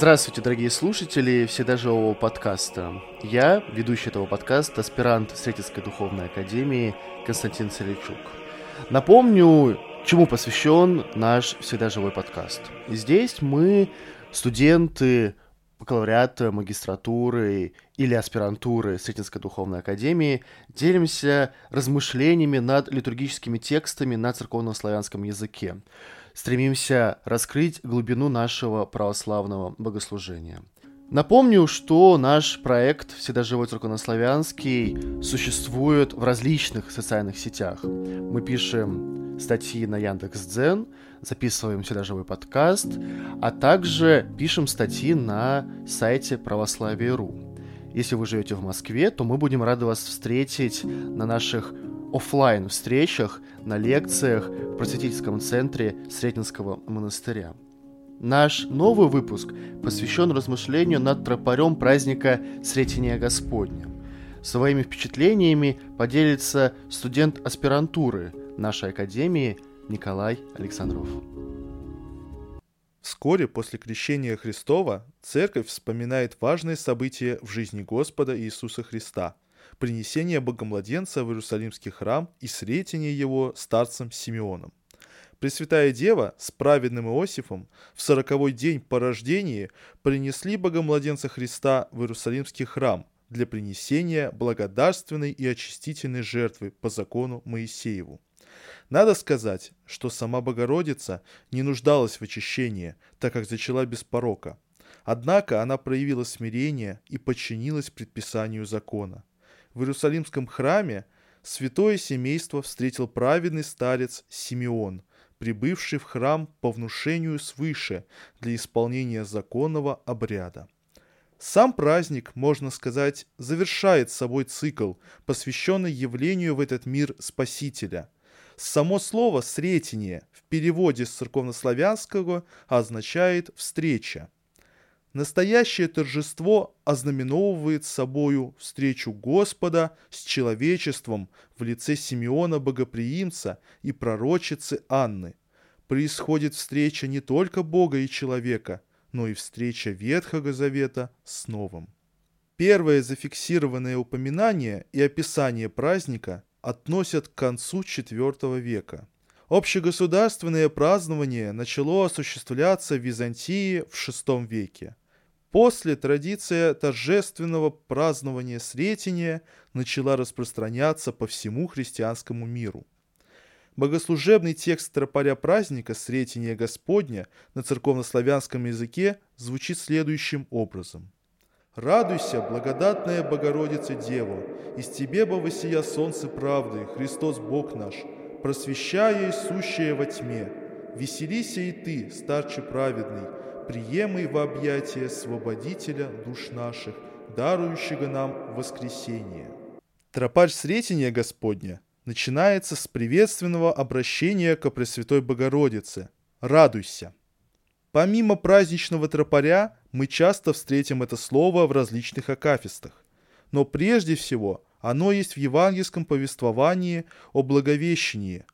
Здравствуйте, дорогие слушатели Вседожевого подкаста. Я, ведущий этого подкаста, аспирант Сретенской духовной академии Константин Царичук. Напомню, чему посвящен наш Всегда живой подкаст. Здесь мы, студенты бакалавриата, магистратуры или аспирантуры Сретенской духовной академии, делимся размышлениями над литургическими текстами на церковно-славянском языке стремимся раскрыть глубину нашего православного богослужения. Напомню, что наш проект «Всегда живой церковнославянский» существует в различных социальных сетях. Мы пишем статьи на Яндекс.Дзен, записываем «Всегда живой подкаст», а также пишем статьи на сайте православие.ру. Если вы живете в Москве, то мы будем рады вас встретить на наших офлайн встречах, на лекциях в просветительском центре Сретенского монастыря. Наш новый выпуск посвящен размышлению над тропарем праздника Сретения Господня. Своими впечатлениями поделится студент аспирантуры нашей академии Николай Александров. Вскоре после крещения Христова церковь вспоминает важные события в жизни Господа Иисуса Христа – принесение богомладенца в Иерусалимский храм и сретение его старцем Симеоном. Пресвятая Дева с праведным Иосифом в сороковой день по рождении принесли богомладенца Христа в Иерусалимский храм для принесения благодарственной и очистительной жертвы по закону Моисееву. Надо сказать, что сама Богородица не нуждалась в очищении, так как зачала без порока. Однако она проявила смирение и подчинилась предписанию закона в Иерусалимском храме святое семейство встретил праведный старец Симеон, прибывший в храм по внушению свыше для исполнения законного обряда. Сам праздник, можно сказать, завершает собой цикл, посвященный явлению в этот мир Спасителя. Само слово «сретение» в переводе с церковнославянского означает «встреча». Настоящее торжество ознаменовывает собою встречу Господа с человечеством в лице Симеона Богоприимца и пророчицы Анны. Происходит встреча не только Бога и человека, но и встреча Ветхого Завета с Новым. Первое зафиксированное упоминание и описание праздника относят к концу IV века. Общегосударственное празднование начало осуществляться в Византии в VI веке. После традиция торжественного празднования Сретения начала распространяться по всему христианскому миру. Богослужебный текст тропаря праздника Сретения Господня на церковнославянском языке звучит следующим образом. «Радуйся, благодатная Богородица Дева, из Тебе бы солнце правды, Христос Бог наш, просвещая сущая во тьме. Веселися и Ты, старче праведный, приемый в объятия Свободителя душ наших, дарующего нам воскресение. Тропарь Сретения Господня начинается с приветственного обращения к Пресвятой Богородице «Радуйся». Помимо праздничного тропаря, мы часто встретим это слово в различных акафистах. Но прежде всего оно есть в евангельском повествовании о Благовещении.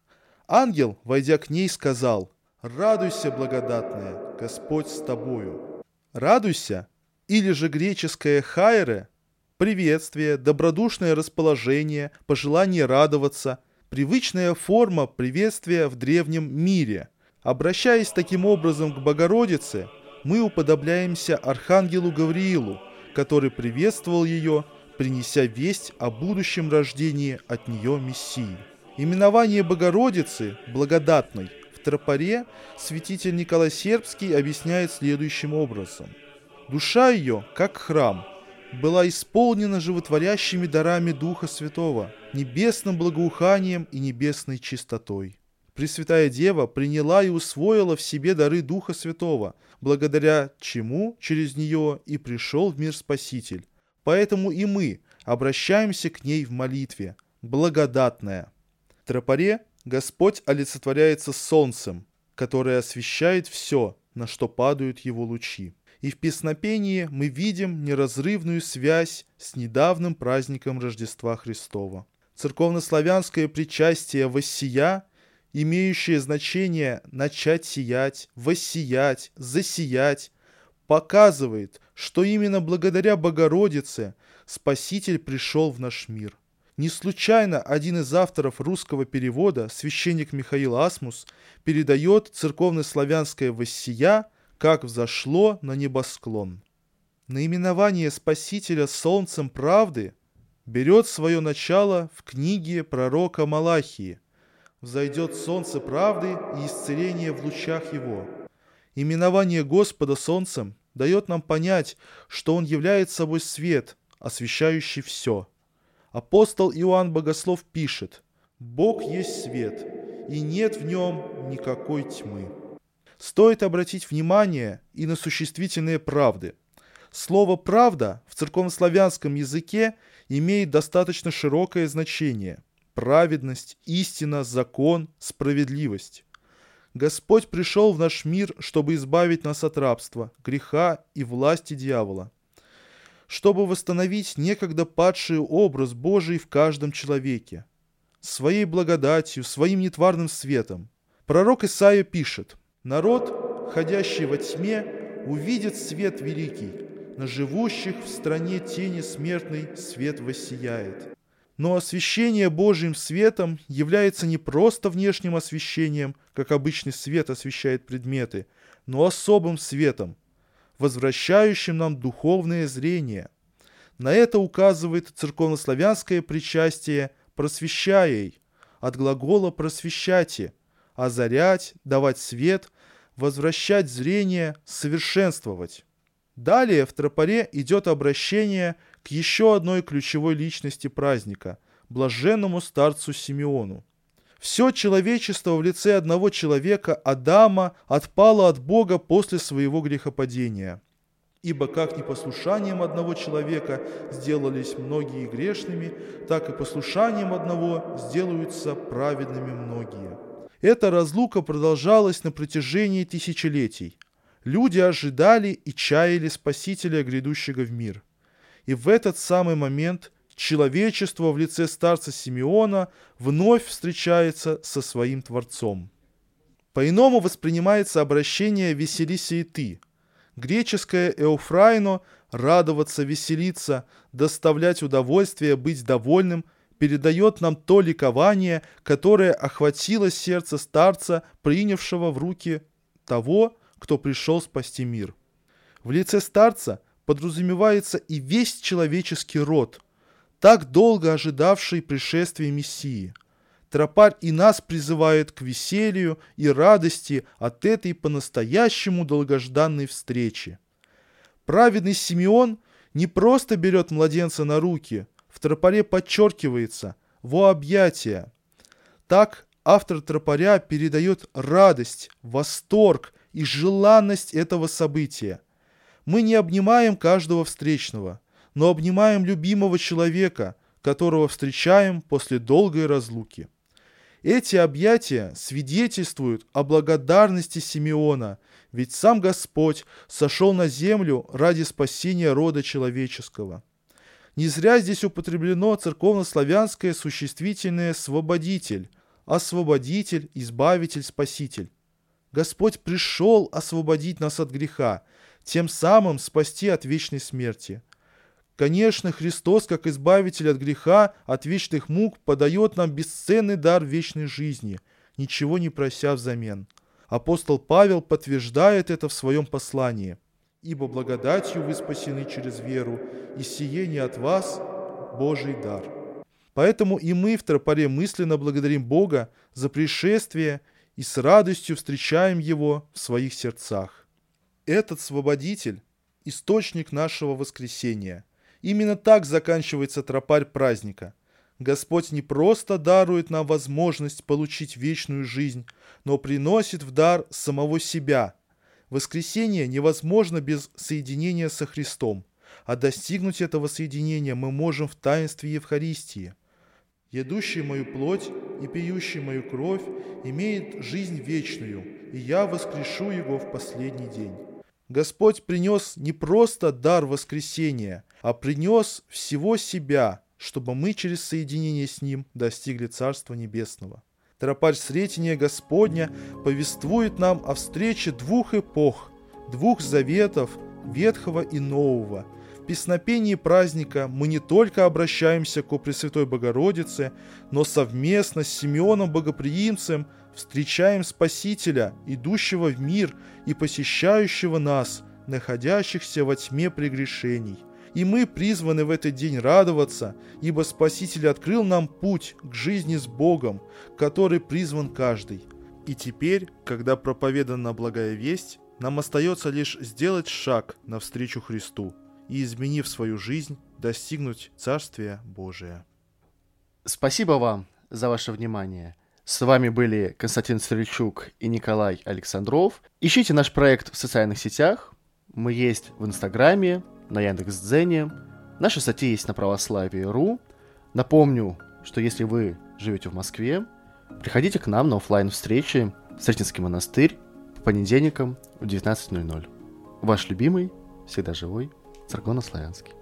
Ангел, войдя к ней, сказал «Радуйся, благодатная, Господь с тобою. Радуйся, или же греческое хайре – приветствие, добродушное расположение, пожелание радоваться, привычная форма приветствия в древнем мире. Обращаясь таким образом к Богородице, мы уподобляемся Архангелу Гавриилу, который приветствовал ее, принеся весть о будущем рождении от нее Мессии. Именование Богородицы, благодатной, тропаре святитель Николай Сербский объясняет следующим образом. Душа ее, как храм, была исполнена животворящими дарами Духа Святого, небесным благоуханием и небесной чистотой. Пресвятая Дева приняла и усвоила в себе дары Духа Святого, благодаря чему через нее и пришел в мир Спаситель. Поэтому и мы обращаемся к ней в молитве, благодатная. В тропаре Господь олицетворяется солнцем, которое освещает все, на что падают его лучи. И в песнопении мы видим неразрывную связь с недавним праздником Рождества Христова. Церковнославянское причастие «воссия», имеющее значение «начать сиять», «воссиять», «засиять», показывает, что именно благодаря Богородице Спаситель пришел в наш мир. Не случайно один из авторов русского перевода, священник Михаил Асмус, передает церковно-славянское «воссия», как взошло на небосклон. Наименование Спасителя солнцем правды берет свое начало в книге пророка Малахии. «Взойдет солнце правды и исцеление в лучах его». Именование Господа солнцем дает нам понять, что Он является собой свет, освещающий все. Апостол Иоанн Богослов пишет, «Бог есть свет, и нет в нем никакой тьмы». Стоит обратить внимание и на существительные правды. Слово «правда» в церковнославянском языке имеет достаточно широкое значение – праведность, истина, закон, справедливость. Господь пришел в наш мир, чтобы избавить нас от рабства, греха и власти дьявола, чтобы восстановить некогда падший образ Божий в каждом человеке, своей благодатью, своим нетварным светом. Пророк Исаия пишет, «Народ, ходящий во тьме, увидит свет великий, на живущих в стране тени смертной свет воссияет». Но освещение Божьим светом является не просто внешним освещением, как обычный свет освещает предметы, но особым светом, возвращающим нам духовное зрение. На это указывает церковнославянское причастие «просвещаей» от глагола «просвещати», озарять, давать свет, возвращать зрение, совершенствовать. Далее в тропаре идет обращение к еще одной ключевой личности праздника – блаженному старцу Симеону. Все человечество в лице одного человека, Адама, отпало от Бога после своего грехопадения. Ибо как непослушанием одного человека сделались многие грешными, так и послушанием одного сделаются праведными многие. Эта разлука продолжалась на протяжении тысячелетий. Люди ожидали и чаяли Спасителя, грядущего в мир. И в этот самый момент человечество в лице старца Симеона вновь встречается со своим Творцом. По-иному воспринимается обращение «веселися и ты». Греческое «эуфрайно» – радоваться, веселиться, доставлять удовольствие, быть довольным – передает нам то ликование, которое охватило сердце старца, принявшего в руки того, кто пришел спасти мир. В лице старца подразумевается и весь человеческий род, так долго ожидавший пришествия Мессии. Тропарь и нас призывает к веселью и радости от этой по-настоящему долгожданной встречи. Праведный Симеон не просто берет младенца на руки, в тропаре подчеркивается «во объятия». Так автор тропаря передает радость, восторг и желанность этого события. Мы не обнимаем каждого встречного, но обнимаем любимого человека, которого встречаем после долгой разлуки. Эти объятия свидетельствуют о благодарности Симеона, ведь сам Господь сошел на землю ради спасения рода человеческого. Не зря здесь употреблено церковно-славянское существительное «свободитель», «освободитель», «избавитель», «спаситель». Господь пришел освободить нас от греха, тем самым спасти от вечной смерти. Конечно, Христос, как избавитель от греха, от вечных мук, подает нам бесценный дар вечной жизни, ничего не прося взамен. Апостол Павел подтверждает это в своем послании. «Ибо благодатью вы спасены через веру, и сие не от вас, Божий дар». Поэтому и мы в тропаре мысленно благодарим Бога за пришествие и с радостью встречаем Его в своих сердцах. Этот Свободитель – источник нашего воскресения. Именно так заканчивается тропарь праздника. Господь не просто дарует нам возможность получить вечную жизнь, но приносит в дар самого себя. Воскресение невозможно без соединения со Христом, а достигнуть этого соединения мы можем в таинстве Евхаристии – Едущий мою плоть и пьющий мою кровь имеет жизнь вечную, и я воскрешу его в последний день. Господь принес не просто дар воскресения, а принес всего себя, чтобы мы через соединение с Ним достигли Царства Небесного. Тропарь Сретения Господня повествует нам о встрече двух эпох, двух заветов, Ветхого и Нового. Песнопении праздника мы не только обращаемся к Пресвятой Богородице, но совместно с Симеоном Богоприимцем встречаем Спасителя, идущего в мир и посещающего нас, находящихся во тьме прегрешений. И мы призваны в этот день радоваться, ибо Спаситель открыл нам путь к жизни с Богом, который призван каждый. И теперь, когда проповедана благая весть, нам остается лишь сделать шаг навстречу Христу и, изменив свою жизнь, достигнуть Царствия Божия. Спасибо вам за ваше внимание. С вами были Константин Стрельчук и Николай Александров. Ищите наш проект в социальных сетях. Мы есть в Инстаграме, на Яндекс.Дзене. Наши статьи есть на православии.ру. Напомню, что если вы живете в Москве, приходите к нам на офлайн встречи в Сретенский монастырь по понедельникам в 19.00. Ваш любимый, всегда живой, Царгона Славянский.